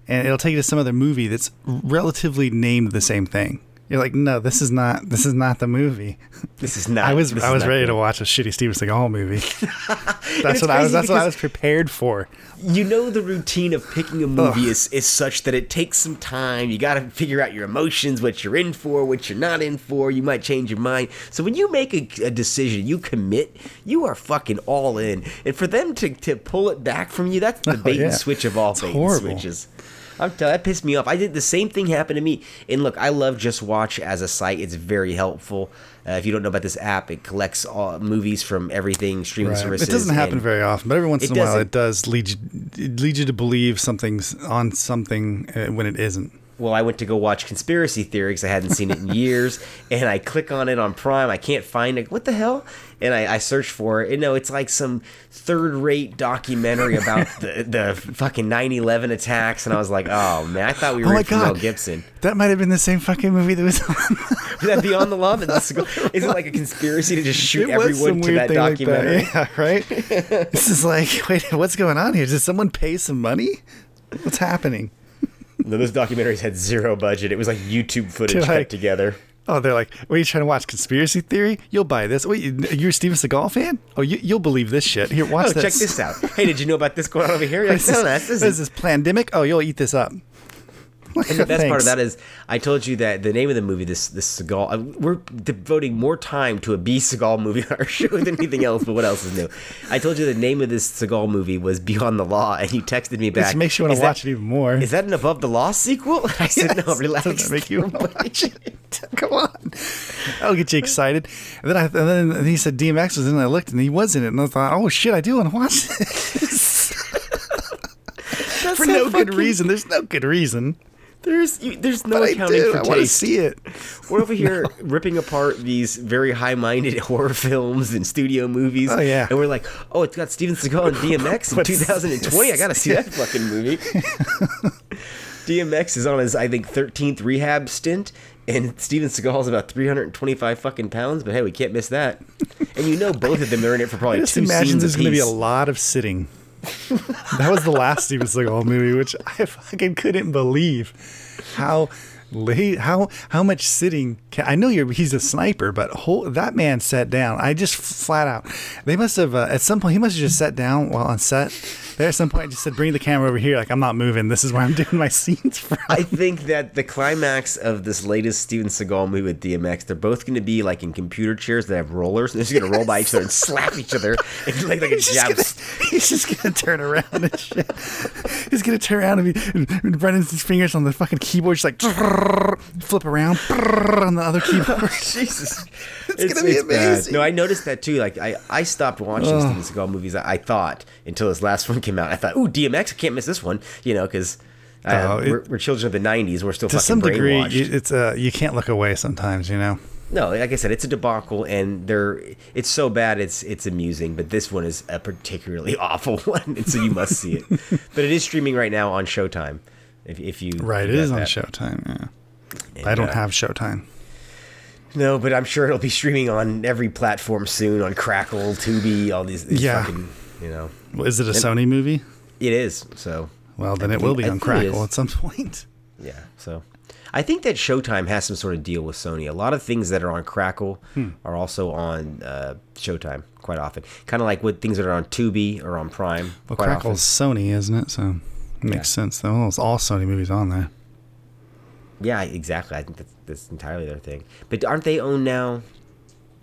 and it'll take you to some other movie that's relatively named the same thing. You're like, no, this is not. This is not the movie. This is not. I was I was ready good. to watch a shitty Steven Seagal movie. that's what I was. That's what I was prepared for. You know the routine of picking a movie is, is such that it takes some time. You got to figure out your emotions, what you're in for, what you're not in for. You might change your mind. So when you make a, a decision, you commit, you are fucking all in. And for them to, to pull it back from you, that's oh, the bait Oh, yeah. and switch of all It's bait horrible. and switches. I'm telling that pissed me off. I did the same thing happen to me. And look, I love Just Watch as a site. It's very helpful. Uh, if you don't know about this app, it collects all movies from everything streaming Right. services. It doesn't happen very often, but every once in a while, it does lead you it leads you to believe something's on something uh, when it isn't. Well, I went to go watch Conspiracy Theory because I hadn't seen it in years, and I click on it on Prime. I can't find it. What the hell? And I, I search for it. And no, it's like some third-rate documentary about the, the fucking 9/11 attacks. And I was like, oh man, I thought we oh were Oh in Mel Gibson. That might have been the same fucking movie that was on. Is that Beyond the Law? That's Is it like a conspiracy to just shoot everyone to that documentary? Like that. Yeah, right. this is like, wait, what's going on here? Did someone pay some money? What's happening? No, those documentaries had zero budget. It was like YouTube footage Dude, cut together. Oh, they're like, what are you trying to watch? Conspiracy theory? You'll buy this. Wait, you- you're a Steven Seagal fan? Oh, you, you'll believe this shit. Here, watch Oh, this. check this out. Hey, did you know about this going on over here? You're What like, is no, this, what is this pandemic? Oh, you'll eat this up. And the best part of that is, I told you that the name of the movie, this this Seagal, uh, we're devoting more time to a B Seagal movie on our show than anything else. But what else is new? I told you the name of this Seagal movie was Beyond the Law, and you texted me back. Which makes you want "Is to that- watch it even more. Is that an Above the Law sequel? And I said, no, Yes. relax. Doesn't make you want to watch it? Come on. That'll get you excited. And then I and then he said DMX was in it. and I looked and he was in it. And I thought, oh shit, I do want to watch this. That's For no good reason. There's no good reason. There's you, there's no But I accounting do. for I want to see it. We're over here ripping apart these very high-minded horror films and studio movies. Oh, yeah. and we're like, oh, it's got Steven Seagal and DMX in But- 2020. I gotta see that fucking movie. DMX is on his, I think, 13th rehab stint, and Steven Seagal's about 325 fucking pounds. But hey, we can't miss that. And you know, both of them are in it for I probably just two imagine scenes there's going to be a lot of sitting. That was the last Steven Seagal movie, which I fucking couldn't believe how late, how how much sitting. Can, I know you're he's a sniper, but whole, that man sat down. I just flat out. They must have uh, at some point he must have just sat down while on set. There at some point just said, "Bring the camera over here." Like I'm not moving. This is where I'm doing my scenes from. I think that the climax of this latest Steven Seagal movie with DMX, they're both going to be like in computer chairs that have rollers, and they're just going to roll by each other and slap each other and like, like a He's just, jab. gonna, he's just gonna turn around and shit. He's gonna turn around and, be, and his fingers on the fucking keyboard, just like flip around on the other keyboard. Jesus, It's gonna be bad. amazing. No, I noticed that too. Like I, I stopped watching Steven Seagal movies. I, I thought until this last one came out. I thought, ooh, DMX, I can't miss this one. You know, because. Uh, Oh, it- we're, we're children of the '90s. We're still to fucking some degree, you- it's uh, you can't look away sometimes, you know. No, like I said, it's a debacle, and they're it's so bad it's it's amusing. But this one is a particularly awful one, and so you must see it. but it is streaming right now on Showtime. If, if you Right, it is it you is got on. Showtime. Yeah, And, I don't uh, have Showtime. No, but I'm sure it'll be streaming on every platform soon on Crackle, Tubi, all these. these Yeah. Fucking, you know, Well, Is it a Sony movie? it is. So Well, then I it will think- be I on Crackle at some point. yeah. So I think that Showtime has some sort of deal with Sony. A lot of things that are on Crackle Hmm. are also on uh, Showtime quite often. Kind of like with things that are on Tubi or on Prime. Well, Crackle's Sony, isn't it? So makes Yeah. sense. Though. It's all Sony movies on there. Yeah, exactly. I think that's, that's entirely their thing. But aren't they owned now?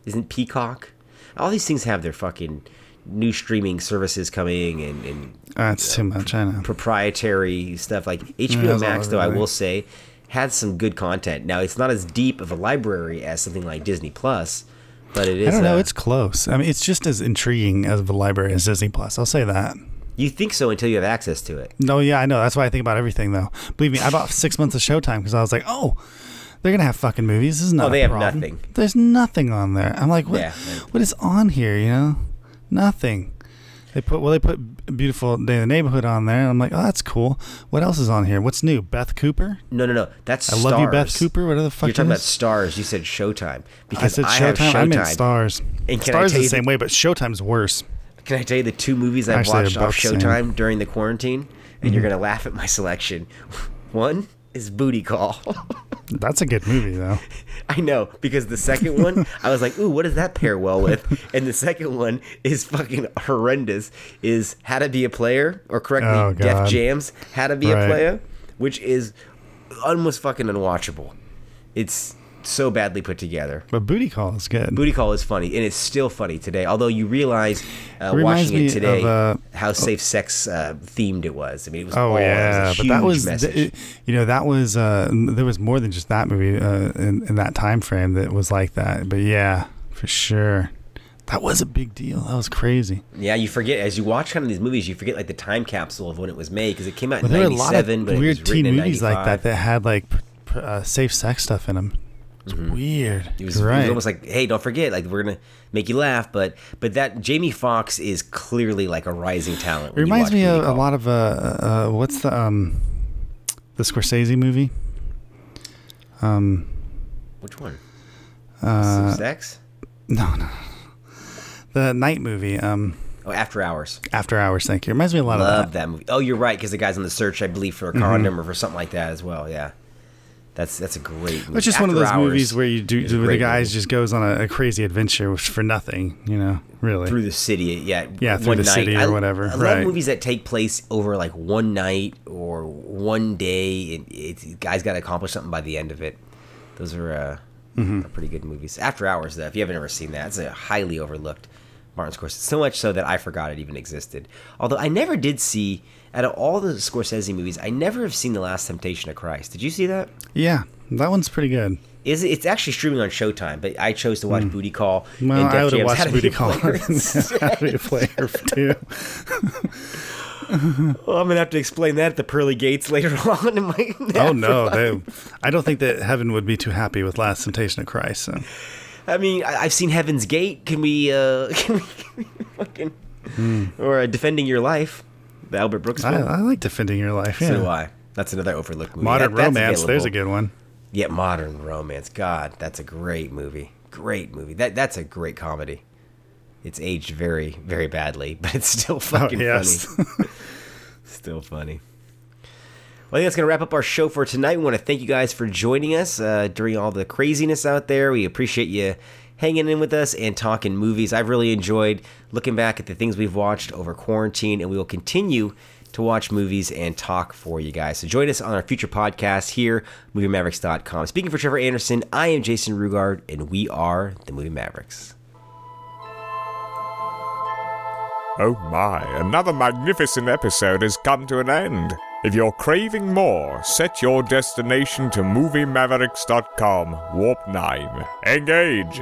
Isn't Peacock? All these things have their fucking new streaming services coming and, and That's too much. I know. proprietary stuff like HBO all Max though I will say had some good content. Now it's not as deep of a library as something like Disney Plus, but it is I don't know. uh, It's close. I mean, it's just as intriguing as the library as Disney Plus. I'll say that. You think so until you have access to it. No, yeah, I know. That's why I think about everything, though. Believe me, I bought six months of Showtime because I was like, oh, they're gonna have fucking movies. This is not. Oh, they have problem. nothing. There's nothing on there. I'm like, what? Yeah. What is on here? You know, nothing. They put well, they put beautiful day in the neighborhood on there. And I'm like, oh, that's cool. What else is on here? What's new? Beth Cooper. No, no, no. That's I love you, Beth Cooper. What are the fuck? You're talking about stars. You said Showtime I because said have Showtime. I meant Showtime. Stars. And I Stars is the same way, but Showtime's worse. Can I tell you the two movies I Actually, watched off both same. Showtime during the quarantine? And Mm-hmm. you're gonna laugh at my selection. One is Booty Call. That's a good movie, though. I know because the second one, I was like, "Ooh, what does that pair well with?" And the second one is fucking horrendous. Is How to Be a Player, or correctly, Oh, Def Jam's How to Be Right. a Player, which is almost fucking unwatchable. It's so badly put together. But Booty Call is good. Booty Call is funny, and it's still funny today. Although you realize, uh, Reminds watching it today, of, uh, how safe sex uh, themed it was. I mean, it was. Oh all, yeah, it was a but that was message. it- you know that was uh, there was more than just that movie uh, in, in that time frame that was like that. But yeah, for sure, that was a big deal. That was crazy. Yeah, you forget as you watch kind of these movies, you forget like the time capsule of when it was made because it came out But in there were a '97, but weird it teen movies like that that had like pr- pr- uh, safe sex stuff in them. It's weird. Mm-hmm. It was, You're it was almost like, hey, don't forget, like we're gonna make you laugh, but but that Jamie Foxx is clearly like a rising talent. it reminds me Booty of a lot of uh, uh, what's the um the Scorsese movie? Um, Which one? uh, Sex? no, no, the night movie. Um, Oh, After Hours. After Hours. Thank you. Reminds me a lot of that. Love that movie. Oh, you're right, because the guy's on the search, I believe, for a condom or for something like that as well. Yeah, that's that's a great. movie. It's just one of those Hours movies where you do where the guys movie. just goes on a, a crazy adventure for nothing, you know, really. through the city. Yeah, Yeah, through the night. city or I- whatever, I love right. movies that take place over like one night or one day, and it's guys got to accomplish something by the end of it. Those are, uh, Mm-hmm. are pretty good movies. After Hours, though, if you haven't ever seen that, it's a highly overlooked Martin Scorsese. So much so that I forgot it even existed. Although I never did see out of all the Scorsese movies, I never have seen The Last Temptation of Christ. Did you see that? yeah, that one's pretty good. Is it, it's actually streaming on Showtime, but I chose to watch hmm. Booty Call. Well, I would have watched Booty Call Player. and How to Be a Player too. Well, I'm gonna have to explain that at the pearly gates later on in my. Oh no, they, I don't think that heaven would be too happy with Last Temptation of Christ. So. I mean, I, I've seen Heaven's Gate. Can we, uh, can we, can we fucking, or uh, Defending Your Life, the Albert Brooks I. I like defending your life. Yeah. So do I. That's another overlooked movie. Modern That- Romance. There's a good one. Yeah, Modern Romance. God, that's a great movie. Great movie. That that's a great comedy. It's aged very, very badly, but it's still fucking oh, yes. funny. Still funny. Well, I think that's going to wrap up our show for tonight. We want to thank you guys for joining us uh, during all the craziness out there. We appreciate you hanging in with us and talking movies. I've really enjoyed looking back at the things we've watched over quarantine, and we will continue to watch movies and talk for you guys. So join us on our future podcast here, MovieMavericks.com. Speaking for Trevor Anderson, I am Jason Rugard, and we are the Movie Mavericks. Oh my, another magnificent episode has come to an end. If you're craving more, set your destination to MovieMavericks.com, Warp 9. Engage!